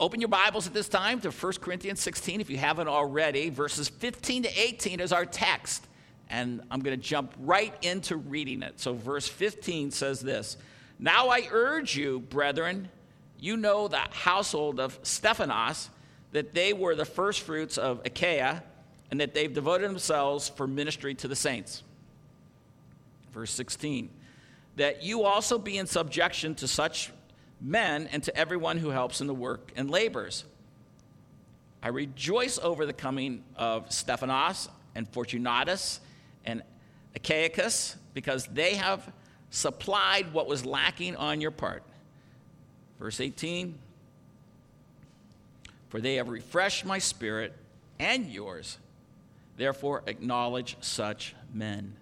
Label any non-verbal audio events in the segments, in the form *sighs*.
open your Bibles at this time to 1 Corinthians 16 if you haven't already. Verses 15 to 18 is our text. And I'm going to jump right into reading it. So, verse 15 says this Now I urge you, brethren, you know the household of Stephanas, that they were the first fruits of Achaia, and that they've devoted themselves for ministry to the saints. Verse 16 That you also be in subjection to such men and to everyone who helps in the work and labors. I rejoice over the coming of Stephanas and Fortunatus and Achaicus because they have supplied what was lacking on your part. Verse 18 For they have refreshed my spirit and yours. Therefore, acknowledge such men.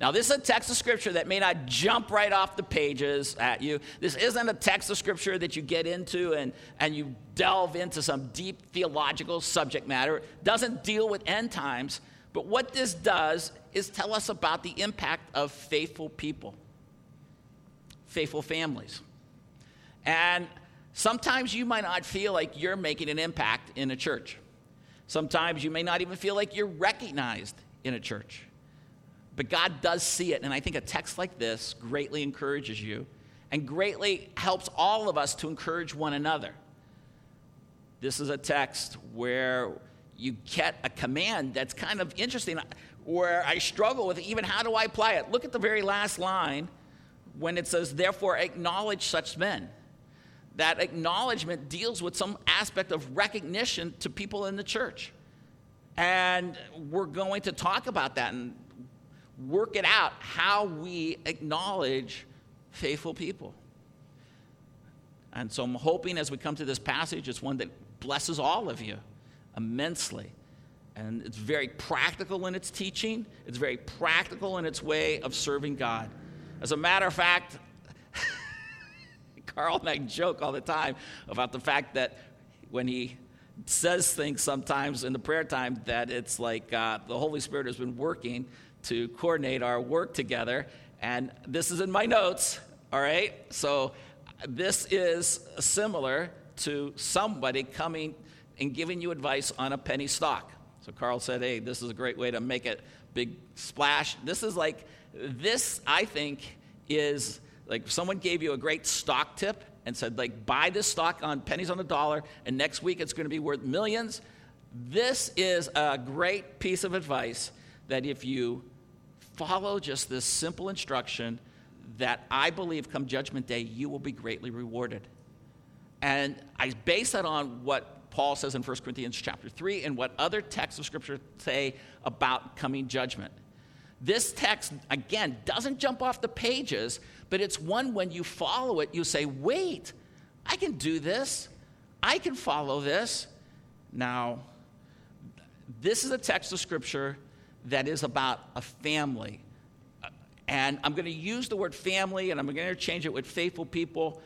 Now, this is a text of scripture that may not jump right off the pages at you. This isn't a text of scripture that you get into and, and you delve into some deep theological subject matter. It doesn't deal with end times. But what this does is tell us about the impact of faithful people, faithful families. And sometimes you might not feel like you're making an impact in a church. Sometimes you may not even feel like you're recognized in a church. But God does see it. And I think a text like this greatly encourages you and greatly helps all of us to encourage one another. This is a text where you get a command that's kind of interesting, where I struggle with even how do I apply it. Look at the very last line when it says, Therefore, acknowledge such men. That acknowledgement deals with some aspect of recognition to people in the church. And we're going to talk about that. And work it out how we acknowledge faithful people. And so I'm hoping as we come to this passage, it's one that blesses all of you immensely. And it's very practical in its teaching, it's very practical in its way of serving God. As a matter of fact, *laughs* Carl and I joke all the time about the fact that when he says things sometimes in the prayer time, that it's like uh, the Holy Spirit has been working to coordinate our work together. And this is in my notes, all right? So this is similar to somebody coming and giving you advice on a penny stock. So Carl said, hey, this is a great way to make a big splash. This is like, this, I think, is like someone gave you a great stock tip and said, like, buy this stock on pennies on the dollar, and next week it's going to be worth millions. This is a great piece of advice that if you follow just this simple instruction, that I believe come Judgment Day, you will be greatly rewarded. And I base that on what Paul says in 1 Corinthians chapter 3 and what other texts of Scripture say about coming judgment. This text, again, doesn't jump off the pages, but it's one when you follow it, you say, wait, I can do this. I can follow this. Now, this is a text of Scripture that is about a family. And I'm going to use the word family and I'm going to change it with faithful people,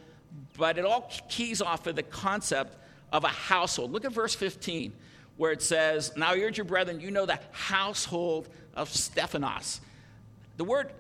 but it all keys off of the concept of a household. Look at verse 15, where it says, Now urge your brethren, you know the household of Stephanas. The word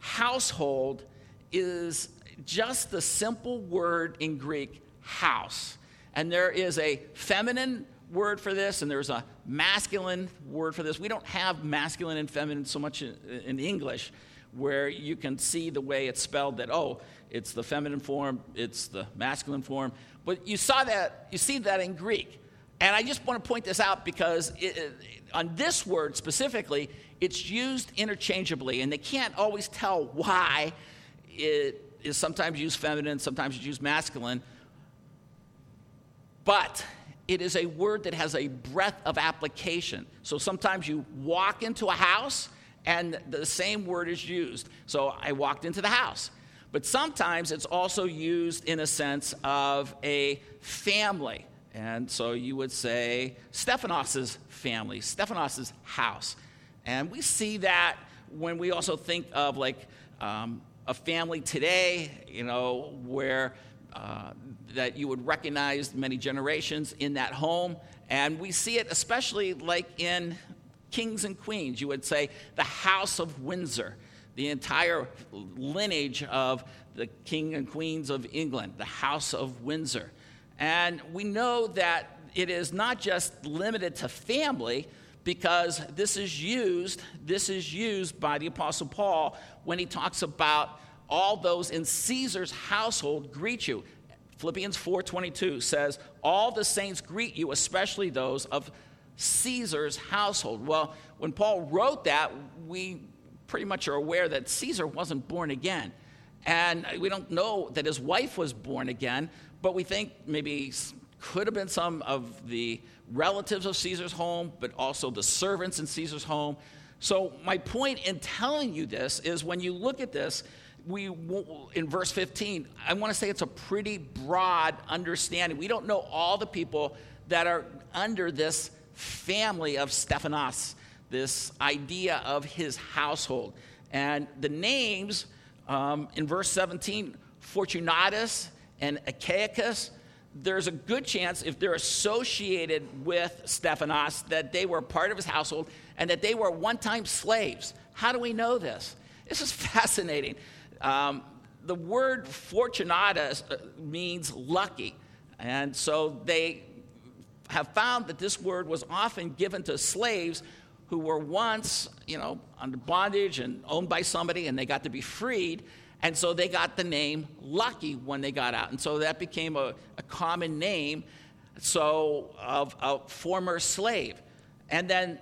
household is just the simple word in Greek, house. And there is a feminine word for this and there's a masculine word for this. We don't have masculine and feminine so much in, English where you can see the way it's spelled that, oh, it's the feminine form, it's the masculine form. But you saw that, you see that in Greek. And I just want to point this out because it, on this word specifically, it's used interchangeably, and they can't always tell why it is sometimes used feminine, sometimes it's used masculine. But it is a word that has a breadth of application. So sometimes you walk into a house and the same word is used. So I walked into the house. But sometimes it's also used in a sense of a family. And so you would say Stephanos's family, Stephanos's house. And we see that when we also think of like um, a family today, you know, where uh, that you would recognize many generations in that home. And we see it especially like in kings and queens. You would say the House of Windsor, the entire lineage of the king and queens of England, the House of Windsor. And we know that it is not just limited to family because this is used this is used by the apostle Paul when he talks about all those in Caesar's household greet you. Philippians 4:22 says, "All the saints greet you, especially those of Caesar's household." Well, when Paul wrote that, we pretty much are aware that Caesar wasn't born again. And we don't know that his wife was born again, but we think maybe could have been some of the relatives of Caesar's home, but also the servants in Caesar's home. So, my point in telling you this is when you look at this, we in verse 15, I want to say it's a pretty broad understanding. We don't know all the people that are under this family of Stephanos, this idea of his household. And the names um, in verse 17, Fortunatus and Achaicus, there's a good chance if they're associated with Stephanos that they were part of his household and that they were one time slaves. How do we know this? This is *laughs* fascinating. Um, the word Fortunatus uh, means lucky. And so they have found that this word was often given to slaves who were once, you know, under bondage and owned by somebody and they got to be freed. And so they got the name Lucky when they got out. And so that became a, a common name so of a former slave. And then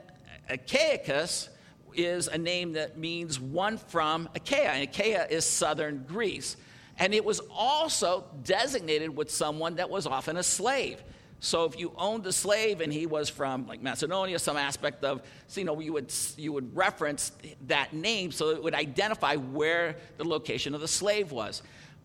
Achaicus is a name that means one from Achaia. And Achaia is southern Greece. And it was also designated with someone that was often a slave. So if you owned a slave and he was from like Macedonia, some aspect of, so, you know, you would, you would reference that name so it would identify where the location of the slave was.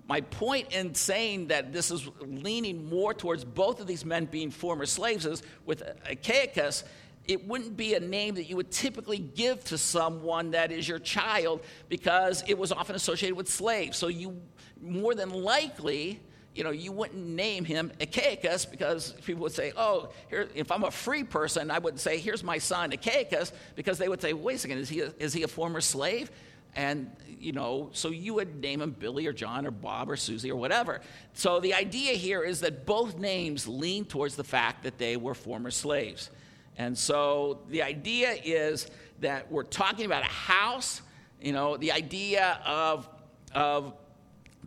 My point in saying that this is leaning more towards both of these men being former slaves is with Achaicus, it wouldn't be a name that you would typically give to someone that is your child because it was often associated with slaves. So you more than likely you know, you wouldn't name him Achaicus because people would say, oh, here, if I'm a free person, I wouldn't say, here's my son Achaicus, because they would say, wait a second, is he a, is he a former slave? And, you know, so you would name him Billy or John or Bob or Susie or whatever. So the idea here is that both names lean towards the fact that they were former slaves. And so the idea is that we're talking about a house, you know, the idea of, of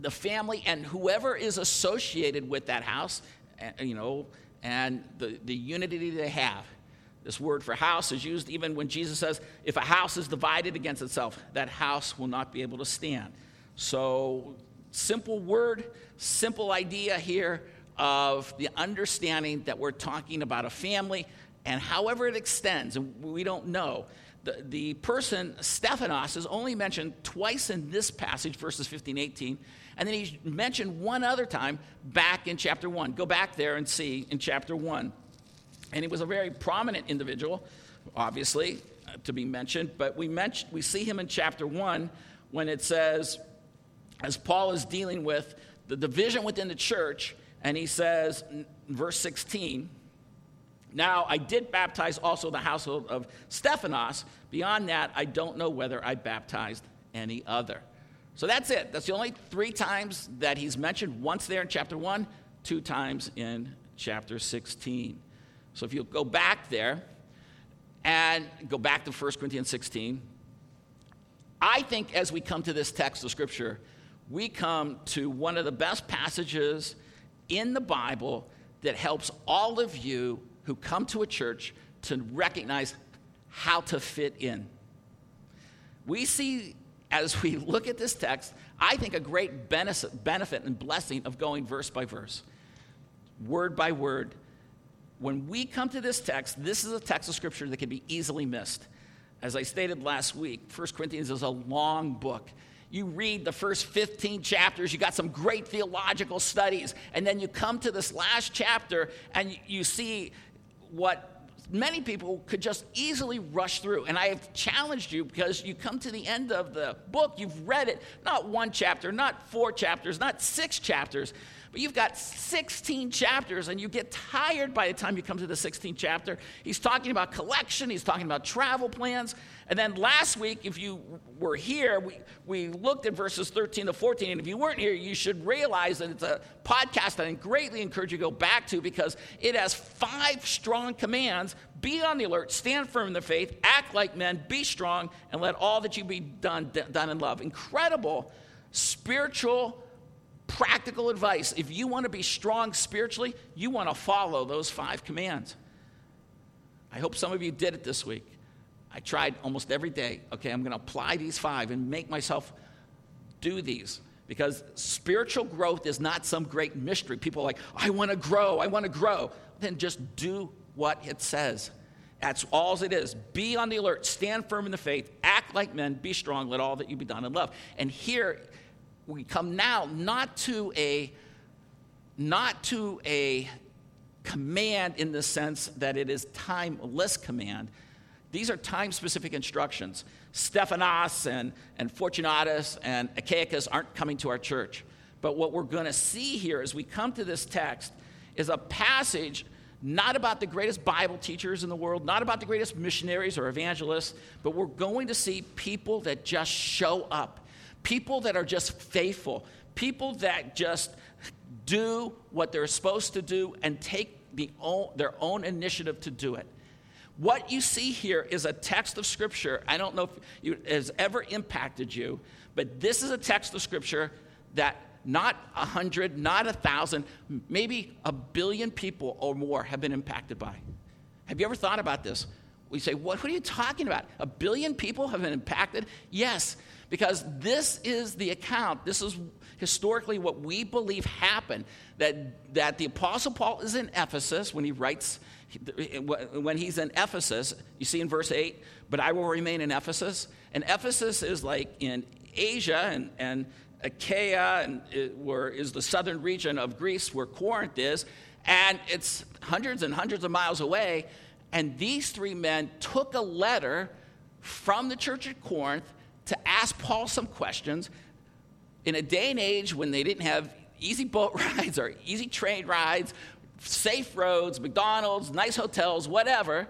the family and whoever is associated with that house, eh, you know, and the, the unity they have. This word for house is used even when Jesus says, if a house is divided against itself, that house will not be able to stand. So, simple word, simple idea here of the understanding that we're talking about a family, and however it extends, and we don't know. The, the person, Stephanos, is only mentioned twice in this passage, verses 15 18, and then he's mentioned one other time back in chapter 1. Go back there and see in chapter 1. And he was a very prominent individual, obviously, uh, to be mentioned, but we, mention, we see him in chapter 1 when it says, as Paul is dealing with the division within the church, and he says, verse 16, now I did baptize also the household of Stephanos. Beyond that, I don't know whether I baptized any other. So that's it. That's the only three times that he's mentioned once there in chapter 1, two times in chapter 16. So if you go back there and go back to 1 Corinthians 16, I think as we come to this text of Scripture, we come to one of the best passages in the Bible that helps all of you who come to a church to recognize how to fit in. We see as we *laughs* look at this text, I think a great benefit and blessing of going verse by verse, word by word. When we come to this text, this is a text of scripture that can be easily missed. As I stated last week, 1 Corinthians is a long book. You read the first 15 chapters, you got some great theological studies, and then you come to this last chapter and you see what many people could just easily rush through. And I have challenged you because you come to the end of the book, you've read it, not one chapter, not four chapters, not six chapters, but you've got 16 chapters, and you get tired by the time you come to the 16th chapter. He's talking about collection, he's talking about travel plans. And then last week, if you were here, we, we looked at verses 13 to 14. And if you weren't here, you should realize that it's a podcast that I greatly encourage you to go back to because it has five strong commands be on the alert, stand firm in the faith, act like men, be strong, and let all that you be done, done in love. Incredible spiritual, practical advice. If you want to be strong spiritually, you want to follow those five commands. I hope some of you did it this week. I tried almost every day. Okay, I'm going to apply these five and make myself do these because spiritual growth is not some great mystery. People are like, I want to grow, I want to grow. Then just do what it says. That's all it is. Be on the alert, stand firm in the faith, act like men, be strong, let all that you be done in love. And here we come now not to a not to a command in the sense that it is timeless command. These are time specific instructions. Stephanas and, and Fortunatus and Achaicus aren't coming to our church. But what we're going to see here as we come to this text is a passage not about the greatest Bible teachers in the world, not about the greatest missionaries or evangelists, but we're going to see people that just show up, people that are just faithful, people that just do what they're supposed to do and take the own, their own initiative to do it. What you see here is a text of Scripture. I don't know if it has ever impacted you, but this is a text of Scripture that not a hundred, not a thousand, maybe a billion people or more have been impacted by. Have you ever thought about this? We say, what, what are you talking about? A billion people have been impacted? Yes, because this is the account. This is historically what we believe happened that, that the Apostle Paul is in Ephesus when he writes, when he's in Ephesus, you see in verse 8, but I will remain in Ephesus. And Ephesus is like in Asia, and, and Achaia and it, where is the southern region of Greece where Corinth is, and it's hundreds and hundreds of miles away. And these three men took a letter from the church at Corinth to ask Paul some questions in a day and age when they didn't have easy boat *laughs* rides or easy train rides, safe roads, McDonald's, nice hotels, whatever.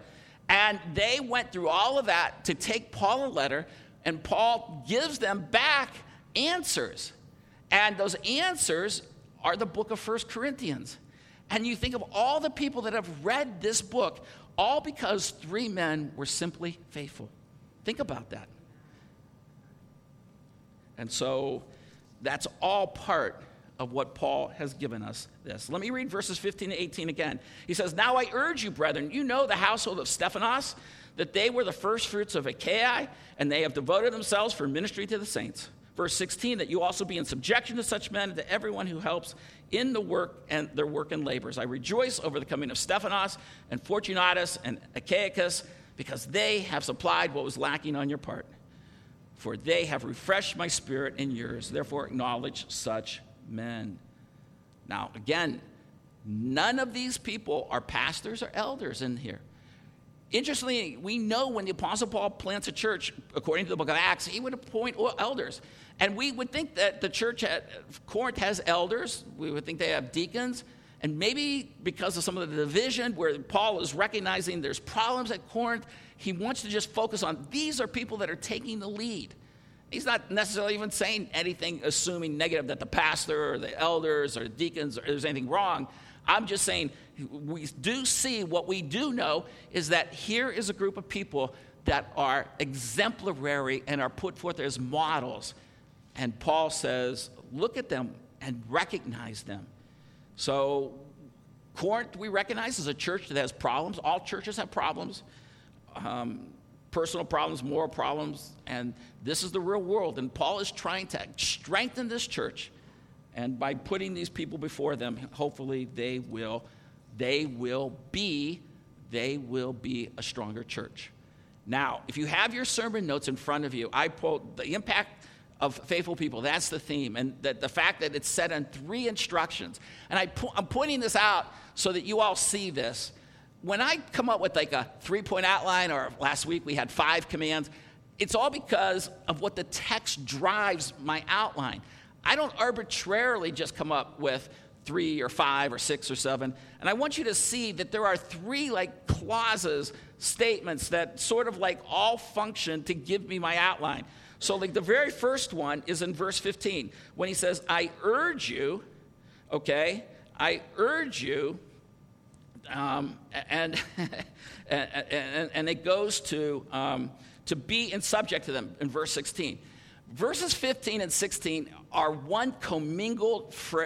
And they went through all of that to take Paul a letter, and Paul gives them back answers. And those answers are the book of First Corinthians. And you think of all the people that have read this book, all because three men were simply faithful. Think about that. And so that's all part of what Paul has given us this. Let me read verses 15 to 18 again. He says, Now I urge you, brethren, you know the household of Stephanas, that they were the first fruits of Achaia, and they have devoted themselves for ministry to the saints. Verse 16, that you also be in subjection to such men, to everyone who helps in the work and their work and labors. I rejoice over the coming of Stephanas and Fortunatus and Achaicus, because they have supplied what was lacking on your part. For they have refreshed my spirit and yours. Therefore, acknowledge such men. Now, again, none of these people are pastors or elders in here. Interestingly, we know when the Apostle Paul plants a church, according to the book of Acts, he would appoint elders. And we would think that the church at Corinth has elders. We would think they have deacons. And maybe because of some of the division where Paul is recognizing there's problems at Corinth, he wants to just focus on these are people that are taking the lead. He's not necessarily even saying anything assuming negative that the pastor or the elders or the deacons or there's anything wrong. I'm just saying we do see what we do know is that here is a group of people that are exemplary and are put forth as models and Paul says, look at them and recognize them. So, Corinth, we recognize, is a church that has problems. All churches have problems um, personal problems, moral problems, and this is the real world. And Paul is trying to strengthen this church. And by putting these people before them, hopefully they will, they will be, they will be a stronger church. Now, if you have your sermon notes in front of you, I quote the impact of faithful people. That's the theme. And that the fact that it's set in three instructions. And I po- I'm pointing this out so that you all see this. When I come up with like a three point outline, or last week we had five commands, it's all because of what the text drives my outline. I don't arbitrarily just come up with three or five or six or seven. And I want you to see that there are three like clauses, statements that sort of like all function to give me my outline. So, like the very first one is in verse 15 when he says, I urge you, okay, I urge you, um, and, *laughs* and, and, and, it goes to, um, to be in subject to them in verse 16. Verses 15 and 16 are one commingled fr-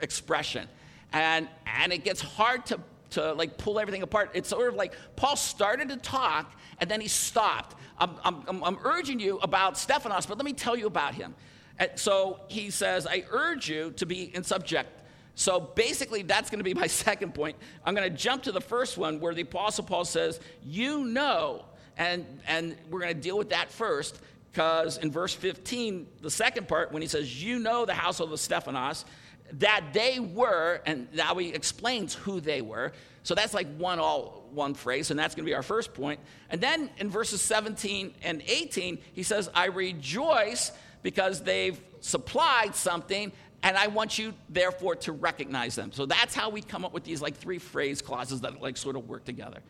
expression. And, and it gets hard to, to like pull everything apart. It's sort of like Paul started to talk and then he stopped. I'm, I'm, I'm urging you about Stephanos, but let me tell you about him. And so he says, I urge you to be in subject. So basically, that's going to be my *laughs* second point. I'm going to jump to the first one where the Apostle Paul says, You know, and, and we're going to deal with that first because in verse 15, the second part, when he says, You know the household of Stephanos, that they were, and now he explains who they were. So that's like one all one phrase, and that's going to be our first point. And then in verses 17 and 18, he says, I rejoice because they've supplied something, and I want you therefore to recognize them. So that's how we come up with these like three phrase clauses that like sort of work together.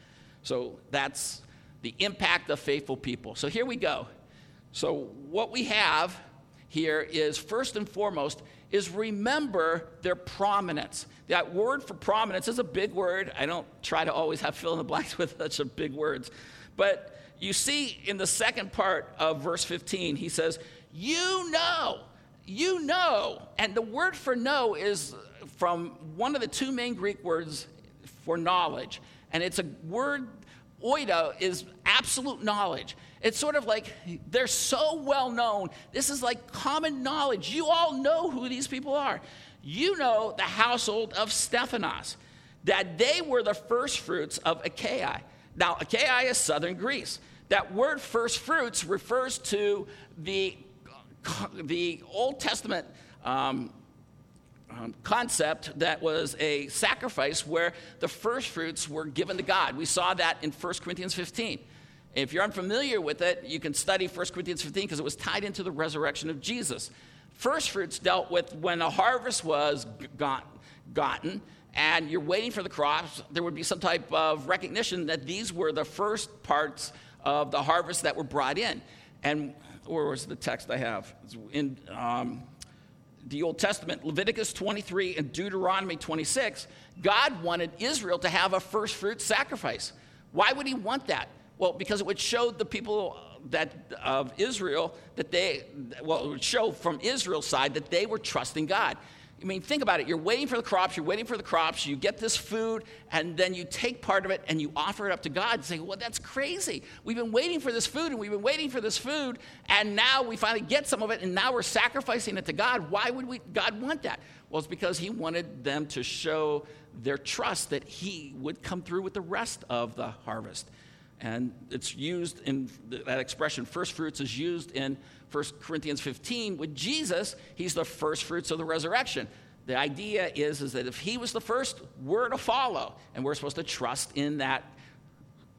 So that's the impact of faithful people. So here we go. So, what we have here is first and foremost is remember their prominence. That word for prominence is a big word. I don't try to always have fill in the blanks *laughs* with such big words. But you see in the second part of verse 15, he says, You know, you know. And the word for know is from one of the two main Greek words for knowledge. And it's a word, oida, is absolute knowledge. It's sort of like they're so well known. This is like common knowledge. You all know who these people are. You know the household of Stephanos, that they were the first fruits of Achaia. Now, Achaia is southern Greece. That word first fruits refers to the, the Old Testament um, um, concept that was a sacrifice where the first fruits were given to God. We saw that in 1 Corinthians 15. If you're unfamiliar with it, you can study 1 Corinthians 15 because it was tied into the resurrection of Jesus. First fruits dealt with when a harvest was got, gotten and you're waiting for the crops, there would be some type of recognition that these were the first parts of the harvest that were brought in. And where was the text I have? In um, the Old Testament, Leviticus 23 and Deuteronomy 26, God wanted Israel to have a first fruit sacrifice. Why would he want that? Well, because it would show the people that of Israel that they, well, it would show from Israel's side that they were trusting God. I mean, think about it. You're waiting for the crops, you're waiting for the crops, you get this food, and then you take part of it and you offer it up to God and say, Well, that's crazy. We've been waiting for this food and we've been waiting for this food, and now we finally get some of it, and now we're sacrificing it to God. Why would we, God want that? Well, it's because He wanted them to show their trust that He would come through with the rest of the harvest. And it's used in that expression, first fruits, is used in 1 Corinthians 15. With Jesus, he's the first fruits of the resurrection. The idea is, is that if he was the first, we're to follow. And we're supposed to trust in that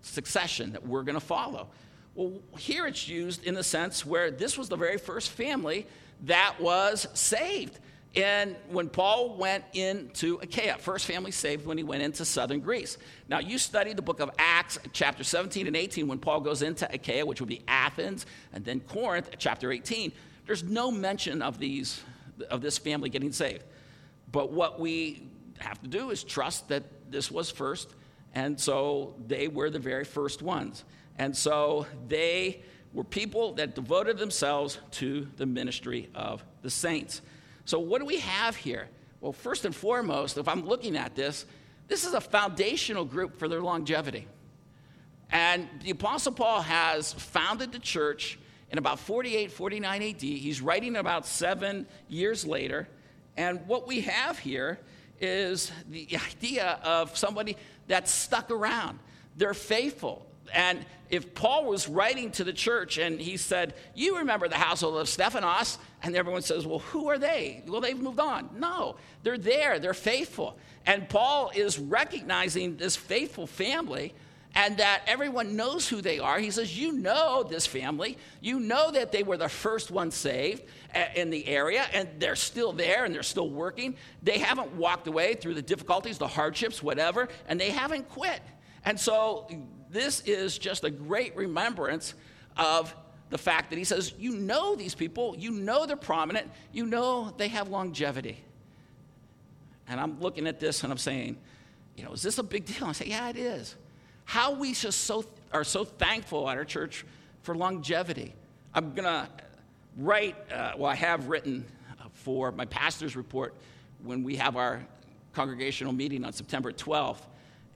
succession that we're going to follow. Well, here it's used in the sense where this was the very first family that was saved. And when Paul went into Achaia, first family saved when he went into southern Greece. Now, you study the book of Acts, chapter 17 and 18, when Paul goes into Achaia, which would be Athens, and then Corinth, chapter 18. There's no mention of these of this family getting saved. But what we have to do is trust that this was first, and so they were the very first ones. And so they were people that devoted themselves to the ministry of the saints. So, what do we have here? Well, first and foremost, if I'm looking at this, this is a foundational group for their longevity. And the Apostle Paul has founded the church in about 48, 49 AD. He's writing about seven years later. And what we have here is the idea of somebody that's stuck around. They're faithful. And if Paul was writing to the church and he said, You remember the household of Stephanos, and everyone says, Well, who are they? Well, they've moved on. No, they're there, they're faithful. And Paul is recognizing this faithful family, and that everyone knows who they are. He says, You know this family. You know that they were the first ones saved eh, in the area, and they're still there and they're still working. They haven't walked away through the difficulties, the hardships, whatever, and they haven't quit. And so, this is just a great remembrance of the fact that he says, You know these people, you know they're prominent, you know they have longevity. And I'm looking at this and I'm saying, You know, is this a big deal? I say, Yeah, it is how we just so, are so thankful at our church for longevity. I'm going to write, uh, well, I have written for my pastor's report when we have our congregational meeting on September 12th,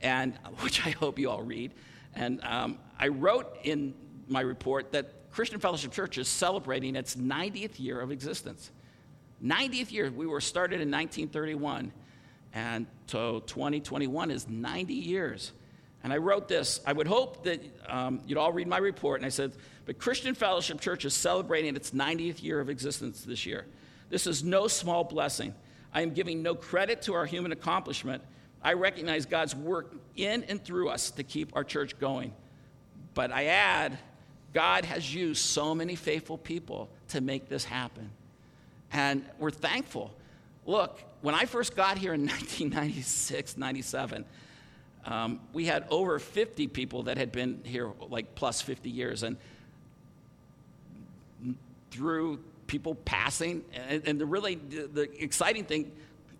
and *laughs* which I hope you all read. And um, I wrote in my report that Christian Fellowship Church is celebrating its 90th year of existence. 90th year. We were started in 1931, and so 2021 is 90 years. And I wrote this. I would hope that um, you'd all read my report. And I said, But Christian Fellowship Church is celebrating its 90th year of existence this year. This is no small blessing. I am giving no credit to our human accomplishment. I recognize God's work in and through us to keep our church going. But I add, God has used so many faithful people to make this happen. And we're thankful. Look, when I first got here in *laughs* 1996, 97, um, we had over 50 people that had been here like plus 50 years. And through people passing, and, and the really the, the, exciting thing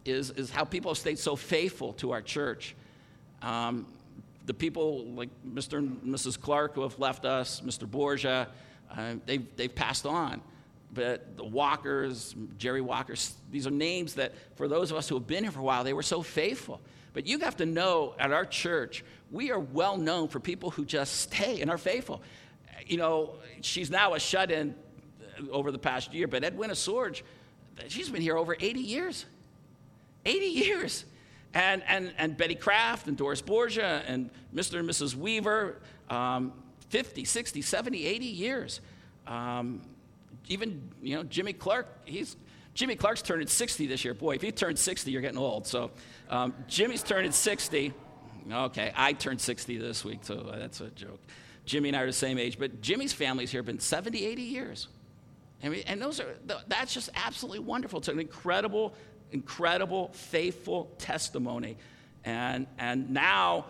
is, is how people have stayed so faithful to our church. Um, the people like Mr. and Mrs. Clark who have left us, Mr. Borgia, uh, they've, they've passed on. But the Walkers, Jerry Walkers, these are names that for those of us who have been here for a while, they were so faithful. But you have to know at our church, we are well known for people who just stay and are faithful. You know, she's now a shut in over the past year, but Edwina Sorge, she's been here over 80 years. 80 years. And, and, and Betty Kraft and Doris Borgia and Mr. and Mrs. Weaver, um, 50, 60, 70, 80 years. Um, even, you know, Jimmy Clark, he's, Jimmy Clark's turning 60 this year. Boy, if he turned 60, you're getting old. So um, Jimmy's turning 60. Okay, I turned 60 this week, so that's a joke. Jimmy and I are the same age, but Jimmy's family's here been 70, 80 years. And those are, that's just absolutely wonderful. It's an incredible, incredible, faithful testimony. And, and now,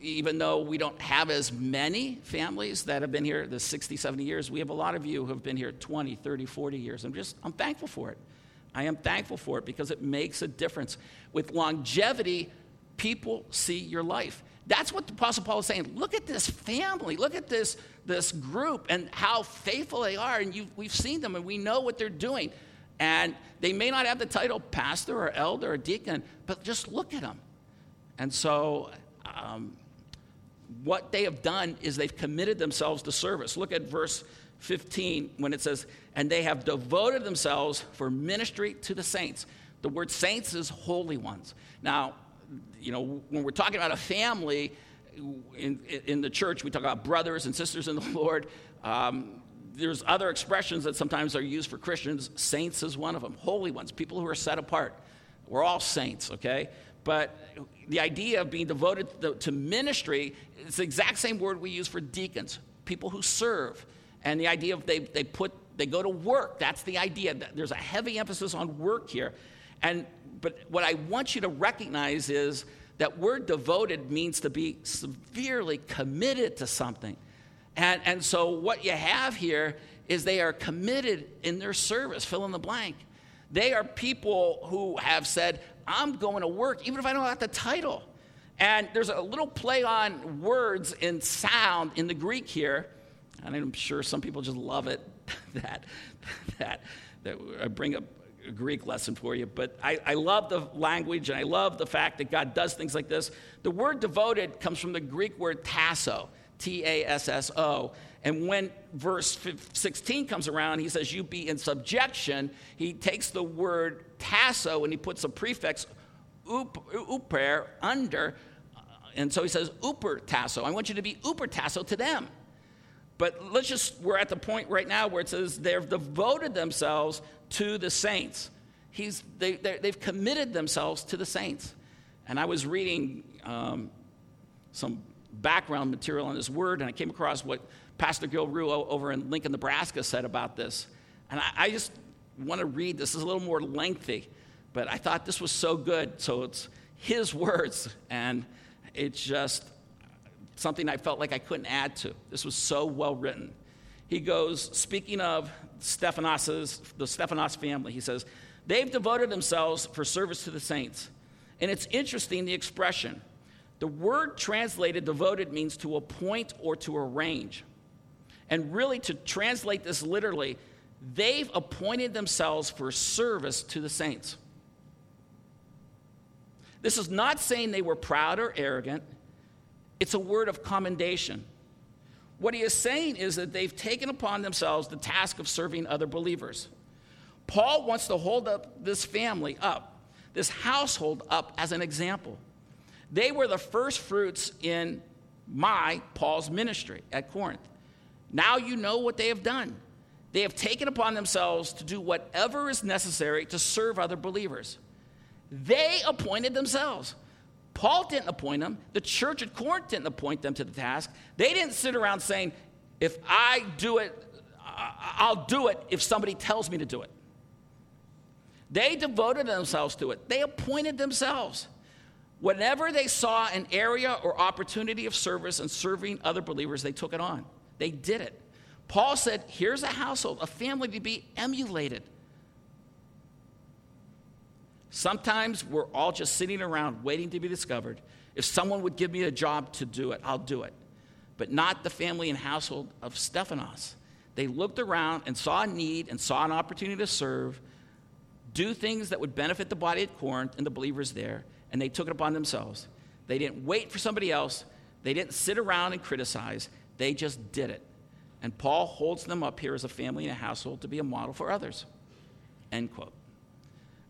even though we don't have as many families that have been here the 60, 70 years, we have a lot of you who have been here 20, 30, 40 years. I'm just, I'm thankful for it. I am thankful for it because it makes a difference. With longevity, people see your life. That's what the Apostle Paul is saying. Look at this family. Look at this, this group and how faithful they are. And you we've seen them and we know what they're doing. And they may not have the title pastor or elder or deacon, but just look at them. And so, um, what they have done is they've committed themselves to service. Look at verse 15 when it says, and they have devoted themselves for ministry to the saints. The word saints is holy ones. Now, you know, when we're talking about a family in, in the church, we talk about brothers and sisters in the *laughs* Lord. Um, there's other expressions that sometimes are used for Christians. Saints is one of them. Holy ones, people who are set apart. We're all saints, okay? But the idea of being devoted to ministry is the exact same word we use for deacons, people who serve. And the idea of they, they put they go to work. That's the idea. There's a heavy emphasis on work here. And but what I want you to recognize is that word devoted means to be severely committed to something. And, and so what you have here is they are committed in their service, fill in the blank. They are people who have said, I'm going to work, even if I don't have the title. And there's a little play on words and sound in the Greek here. And I'm sure some people just love it *laughs* that, that, that I bring up a Greek lesson for you, but I, I love the language and I love the fact that God does things like this. The word devoted comes from the Greek word tasso, T A S S O. And when verse 16 comes around, he says, You be in subjection. He takes the word tasso and he puts a prefix, up, uper, under. And so he says, Uper tasso. I want you to be uper tasso to them. But let's just, we're at the point right now where it says they've devoted themselves to the saints. He's, they, they've committed themselves to the saints. And I was reading um, some background material on his word, and I came across what Pastor Gil Rugh over in Lincoln, Nebraska said about this. And I, I just want to read this. This is a little more lengthy, but I thought this was so good. So it's his words, and it's just something I felt like I couldn't add to. This was so well written. He goes, speaking of Stephanos's, the Stephanos family, he says, they've devoted themselves for service to the saints. And it's interesting, the expression. The word translated devoted means to appoint or to arrange. And really, to translate this literally, they've appointed themselves for service to the saints. This is not saying they were proud or arrogant, it's a word of commendation. What he is saying is that they've taken upon themselves the task of serving other believers. Paul wants to hold up this family up, this household up as an example. They were the first fruits in my, Paul's ministry at Corinth. Now you know what they have done. They have taken upon themselves to do whatever is necessary to serve other believers. They appointed themselves. Paul didn't appoint them. The church at Corinth didn't appoint them to the task. They didn't sit around saying, if I do it, I'll do it if somebody tells me to do it. They devoted themselves to it, they appointed themselves. Whenever they saw an area or opportunity of service and serving other believers, they took it on. They did it. Paul said, Here's a household, a family to be emulated. Sometimes we're all just sitting around waiting to be discovered. If someone would give me a job to do it, I'll do it. But not the family and household of Stephanos. They looked around and saw a need and saw an opportunity to serve, do things that would benefit the body at Corinth and the believers there, and they took it upon themselves. They didn't wait for somebody else, they didn't sit around and criticize, they just did it. And Paul holds them up here as a family and a household to be a model for others. End quote.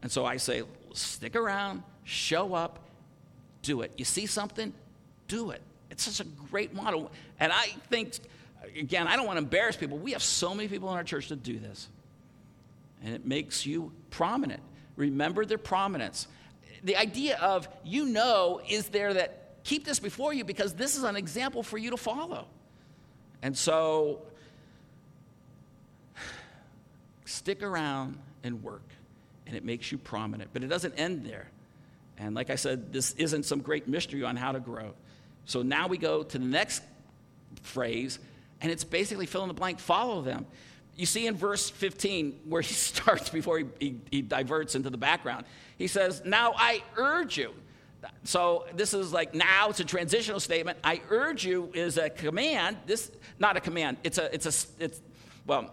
And so I say, stick around, show up, do it. You see something? Do it. It's such a great model. And I think, again, I don't want to embarrass people. We have so many people in our church that do this. And it makes you prominent. Remember their prominence the idea of you know is there that keep this before you because this is an example for you to follow. And so stick around and work, and it makes you prominent. But it doesn't end there. And like I said, this isn't some great mystery on how to grow. So now we go to the next phrase, and it's basically fill in the blank, follow them. You see in verse 15 where he *laughs* starts before he, he, he diverts into the background. He says, Now I urge you. So this is like now it's a transitional statement. I urge you is a command. This not a command. It's a it's a it's well.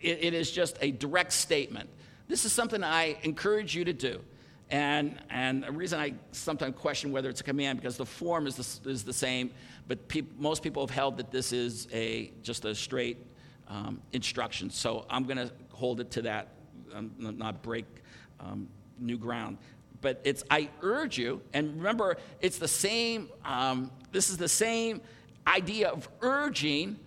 it, it is just a direct statement. This is something I encourage you to do. And, and the reason I sometimes question whether it's a command because the form is the, is the same, but most people have held that this is a, just a straight um, instruction. So I'm going to hold it to that, um, not break um, new ground. But it's, I urge you, and remember, it's the same, um, this is the same idea of urging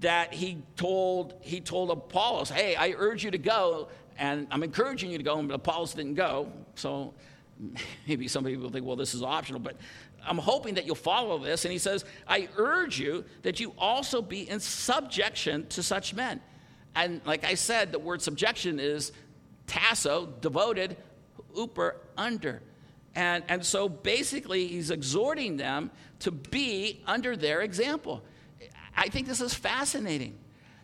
that he told, he told Apollos, hey, I urge you to go, and I'm encouraging you to go, but Apollos didn't go. So *laughs* maybe some people think, well, this is optional, but I'm hoping that you'll follow this. And he says, I urge you that you also be in subjection to such men. And like I said, the word subjection is tasso, devoted, uper, under. And, and so basically, he's exhorting them to be under their example. I think this is fascinating.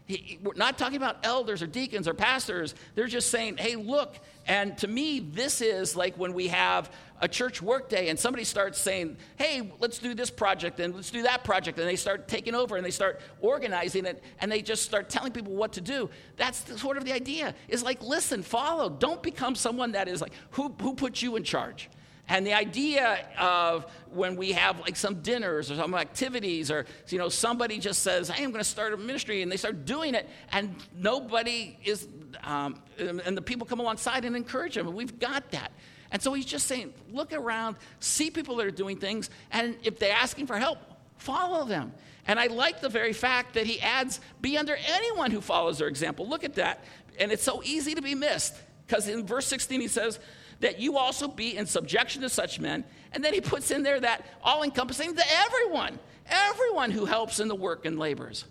He, we're not talking about elders or deacons or pastors. They're just saying, hey, look. And to me, this is like when we have a church workday and somebody starts saying, hey, let's do this project and let's do that project. And they start taking over and they start organizing it and they just start telling people what to do. That's the, sort of the idea is like, listen, follow. Don't become someone that is like, who, who put you in charge? And the idea of when we have like some dinners or some activities, or you know, somebody just says, "Hey, I'm going to start a ministry," and they start doing it, and nobody is, um, and the people come alongside and encourage them. And we've got that. And so he's just saying, look around, see people that are doing things, and if they're asking for help, follow them. And I like the very fact that he adds, be under anyone who follows their example. Look at that. And it's so easy to be missed because in verse 16 he says, that you also be in subjection to such men. And then he puts in there that all encompassing to everyone, everyone who helps in the work and labors.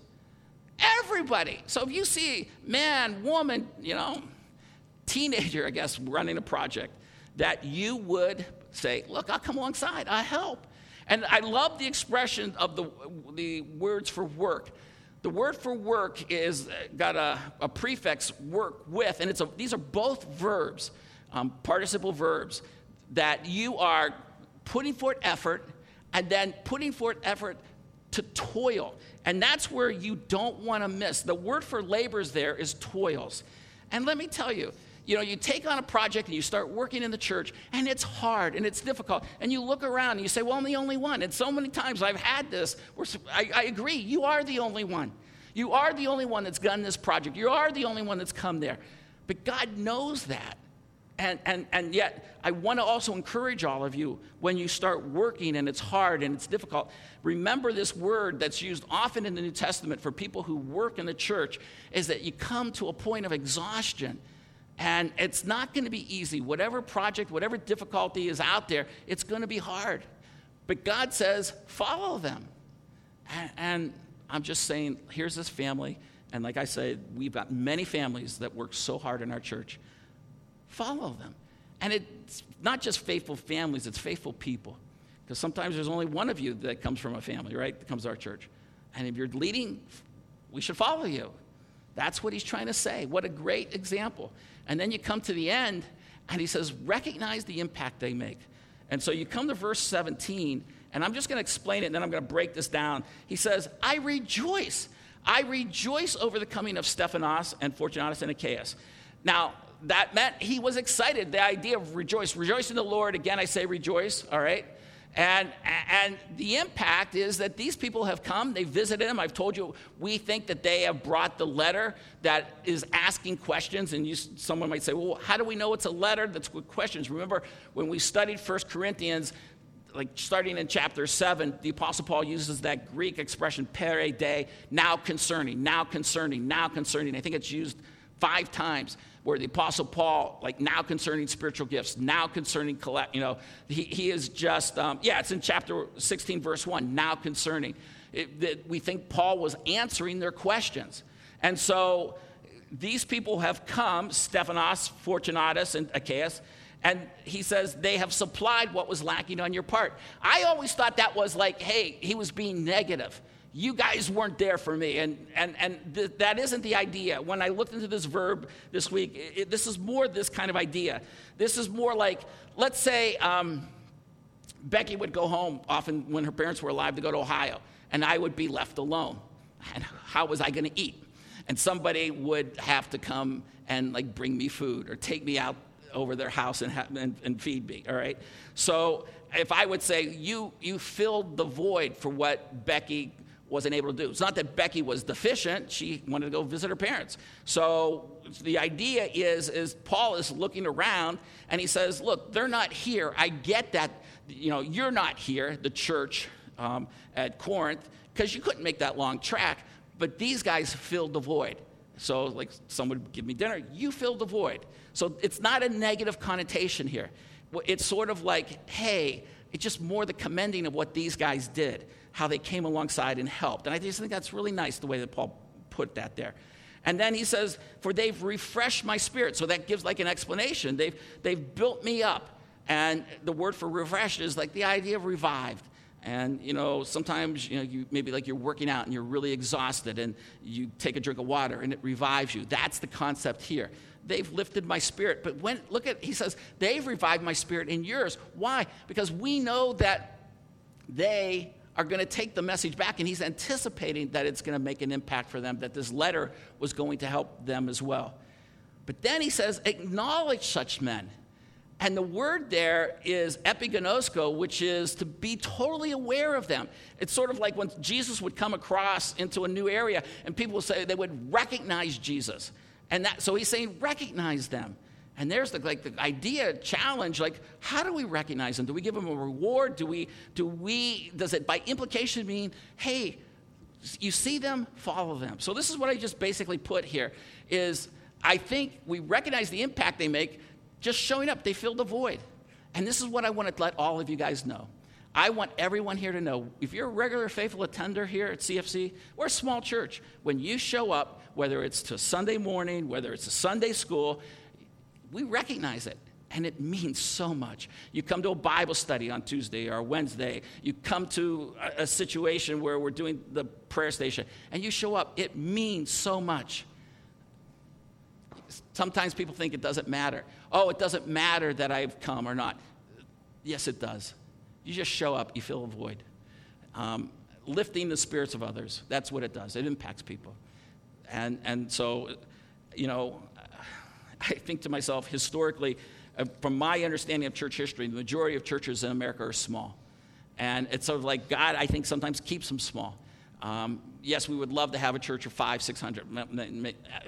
Everybody. So if you see man, woman, you know, teenager, I guess, running a project, that you would say, Look, I'll come alongside, I help. And I love the expression of the, the words for work. The word for work is uh, got a, a prefix work with, and it's a, these are both verbs, um, participle verbs, that you are putting forth effort and then putting forth effort to toil. And that's where you don't want to miss. The word for labors there is toils. And let me tell you, you know, you take on a project and you start working in the church, and it's hard and it's difficult. And you look around and you say, Well, I'm the only one. And so many times I've had this where I, I agree, you are the only one. You are the only one that's done this project. You are the only one that's come there. But God knows that. And, and, and yet, I want to also encourage all of you when you start working and it's hard and it's difficult, remember this word that's used often in the New Testament for people who work in the church is that you come to a point of exhaustion and it's not going to be easy. Whatever project, whatever difficulty is out there, it's going to be hard. But God says, follow them. And, and I'm just saying, here's this family. And like I said, we've got many families that work so hard in our church. Follow them. And it's not just faithful families, it's faithful people. Because sometimes there's only one of you that comes from a family, right? That comes to our church. And if you're leading, we should follow you. That's what he's trying to say. What a great example. And then you come to the end, and he says, recognize the impact they make. And so you come to verse 17, and I'm just going to explain it, and then I'm going to break this down. He says, I rejoice. I rejoice over the coming of Stephanas and Fortunatus and Achaicus. Now, that meant he was excited. The idea of rejoice. Rejoice in the Lord. Again, I say rejoice, all right? And, and the impact is that these people have come, they visited him. I've told you, we think that they have brought the letter that is asking questions. And you, someone might say, well, how do we know it's a letter that's with questions? Remember, when we studied 1 Corinthians, like starting in chapter 7, the Apostle Paul uses that Greek expression, peri de, now concerning, now concerning, now concerning. I think it's used five times where the Apostle Paul, like now concerning spiritual gifts, now concerning, collect you know, he, he is just, um, yeah, it's in chapter 16, verse 1, now concerning. It, that we think Paul was answering their questions. And so these people have come, Stephanas, Fortunatus, and Achaicus, and he says they have supplied what was lacking on your part. I always thought that was like, hey, he was being negative you guys weren't there for me. And, and, and th- that isn't the idea. When I looked into this verb this week, it, this is more this kind of idea. This is more like, let's say um, Becky would go home often when her parents were alive to go to Ohio, and I would be left alone. And how was I going to eat? And somebody would have to come and like bring me food or take me out over their house and, ha- and, and feed me, all right? So if I would say, you, you filled the void for what Becky wasn't able to do. It's not that Becky was deficient, she wanted to go visit her parents. So the idea is, is Paul is looking around and he says, Look, they're not here. I get that, you know, you're not here, the church um, at Corinth, because you couldn't make that long track, but these guys filled the void. So, like, someone would give me dinner, you filled the void. So, it's not a negative connotation here. It's sort of like, hey, it's just more the commending of what these guys did how they came alongside and helped. And I just think that's really nice the way that Paul put that there. And then he says, For they've refreshed my spirit. So that gives like an explanation. They've, they've built me up. And the word for refreshed is like the idea of revived. And you know, sometimes you know, you maybe like you're working out and you're really exhausted, and you take a drink of water and it revives you. That's the concept here. They've lifted my spirit. But when look at he says, they've revived my spirit in yours. Why? Because we know that they are going to take the message back, and he's anticipating that it's going to make an impact for them, that this letter was going to help them as well. But then he says, acknowledge such men. And the word there is epiginosko, which is to be totally aware of them. It's sort of like when Jesus would come across into a new area and people would say they would recognize Jesus. And that, so he's saying, recognize them. And there's the, like the idea, challenge, like how do we recognize them? Do we give them a reward? Do we, do we, does it by implication mean, hey, you see them, follow them? So this is what I just basically put here is I think we recognize the impact they make. just showing up, they fill the void. And this is what I want to let all of you guys know. I want everyone here to know if you're a regular faithful attender here at CFC, we're a small church. When you show up, whether it's to Sunday morning, whether it's a Sunday school, we recognize it. And it means so much. You come to a Bible study on Tuesday or Wednesday, you come to a, a situation where we're doing the prayer station, and you show up. It means so much. Sometimes people think it doesn't matter. Oh, it doesn't matter that I've come or not. Yes, it does. You just show up, you fill a void. Um, lifting the spirits of others, that's what it does. It impacts people. And, and so, you know, *sighs* I think to myself, historically, uh, from my understanding of church history, the majority of churches in America are small. And it's sort of like God, I think, sometimes keeps them small. Um, yes, we would love to have a church of five, 600.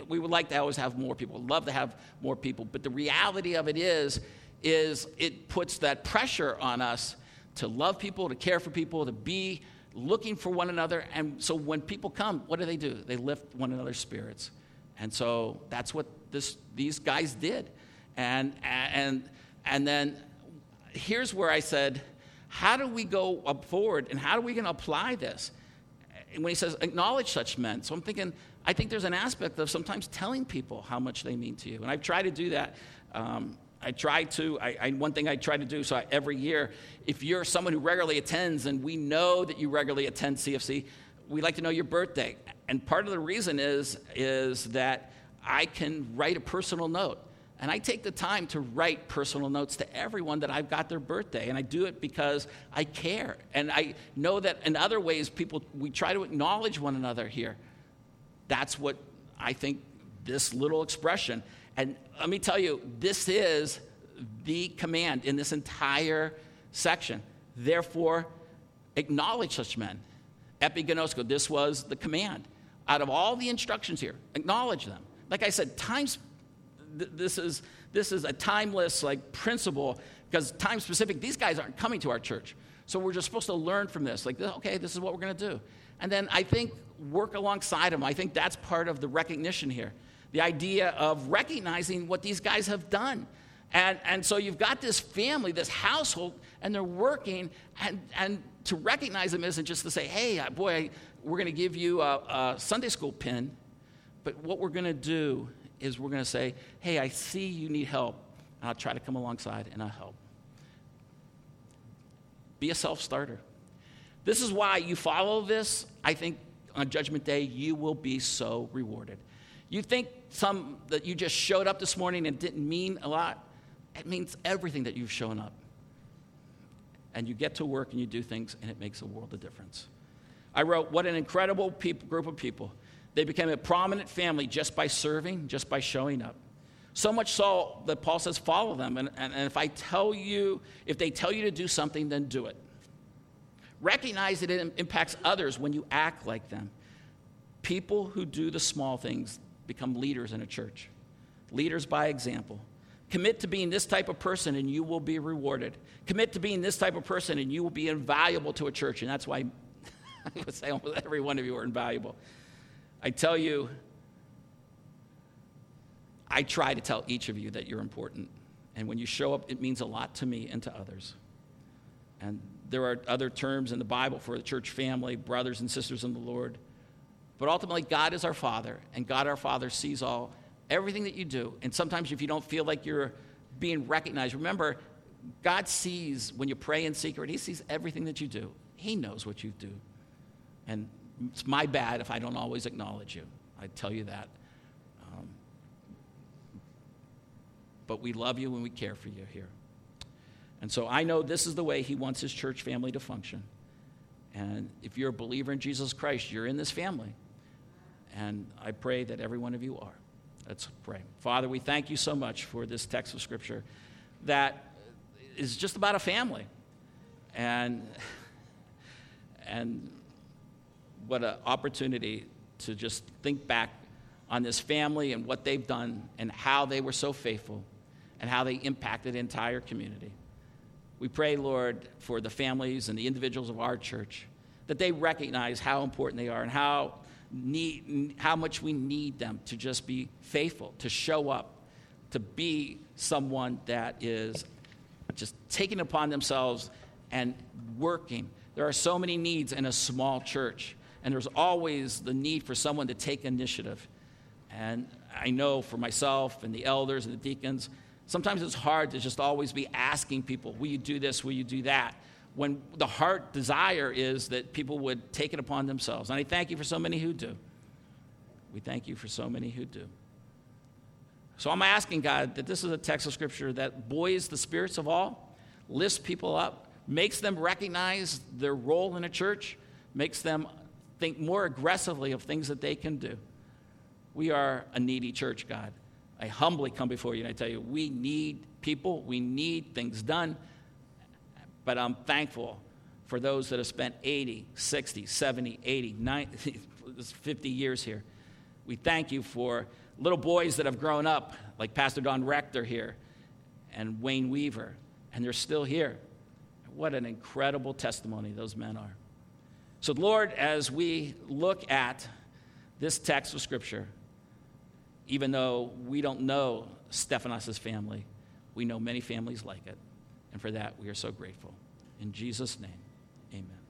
We would like to always have more people, love to have more people. But the reality of it is, is it puts that pressure on us to love people, to care for people, to be looking for one another. And so when people come, what do they do? They lift one another's spirits. And so that's what this, these guys did. And, and, and then here's where I said, how do we go forward and how are we going to apply this? And when he says acknowledge such men, so I'm thinking, I think there's an aspect of sometimes telling people how much they mean to you. And I've tried to do that. Um, I try to, I, I, one thing I try to do, so I, every year, if you're someone who regularly attends and we know that you regularly attend CFC, we like to know your birthday. And part of the reason is, is that I can write a personal note. And I take the time to write personal notes to everyone that I've got their birthday. And I do it because I care. And I know that in other ways, people, we try to acknowledge one another here. That's what I think this little expression. And let me tell you, this is the command in this entire section. Therefore, acknowledge such men. Epiginosko, this was the command. Out of all the instructions here, acknowledge them. Like I said, times this is this is a timeless like principle because time specific these guys aren't coming to our church so we're just supposed to learn from this like okay this is what we're going to do and then i think work alongside them i think that's part of the recognition here the idea of recognizing what these guys have done and, and so you've got this family this household and they're working and, and to recognize them isn't just to say hey boy we're going to give you a, a sunday school pin but what we're going to do is we're going to say, hey, I see you need help, I'll try to come alongside and I'll help. Be a self starter. This is why you follow this. I think on Judgment Day, you will be so rewarded. You think some that you just showed up this morning and didn't mean a lot? It means everything that you've shown up. And you get to work and you do things, and it makes a world of difference. I wrote, What an incredible group of people. They became a prominent family just by serving, just by showing up. So much so that Paul says, follow them. And, and, and if I tell you, if they tell you to do something, then do it. Recognize that it impacts others when you act like them. People who do the small things become leaders in a church, leaders by example. Commit to being this type of person and you will be rewarded. Commit to being this type of person and you will be invaluable to a church. And that's why *laughs* I would say almost every one of you are invaluable. I tell you, I try to tell each of you that you're important. And when you show up, it means a lot to me and to others. And there are other terms in the Bible for the church family, brothers and sisters in the Lord. But ultimately, God is our Father, and God our Father sees all, everything that you do. And sometimes, if you don't feel like you're being recognized, remember, God sees when you pray in secret, He sees everything that you do. He knows what you do. And it's my bad if I don't always acknowledge you. I tell you that. Um, but we love you and we care for you here. And so I know this is the way he wants his church family to function. And if you're a believer in Jesus Christ, you're in this family. And I pray that every one of you are. Let's pray. Father, we thank you so much for this text of Scripture that is just about a family. And, *laughs* and what an opportunity to just think back on this family and what they've done and how they were so faithful and how they impacted the entire community. We pray, Lord, for the families and the individuals of our church that they recognize how important they are and how, need, how much we need them to just be faithful, to show up, to be someone that is just taking upon themselves and working. There are so many needs in a small church, and there's always the need for someone to take initiative. And I know for myself and the elders and the deacons, sometimes it's hard to just always be asking people, Will you do this? Will you do that? When the heart desire is that people would take it upon themselves. And I thank you for so many who do. We thank you for so many who do. So I'm asking God that this is a text of scripture that buoys the spirits of all, lifts people up, makes them recognize their role in a church, makes them think more aggressively of things that they can do. We are a needy church, God. I humbly come before you and I tell you, we need people, we need things done, but I'm thankful for those that have spent 80, 60, 70, 80, 90, *laughs* 50 years here. We thank you for little boys that have grown up, like Pastor Don Rector here and Wayne Weaver, and they're still here. What an incredible testimony those men are. So, Lord, as we look at this text of Scripture, even though we don't know Stephanas' family, we know many families like it. And for that, we are so grateful. In Jesus' name, amen.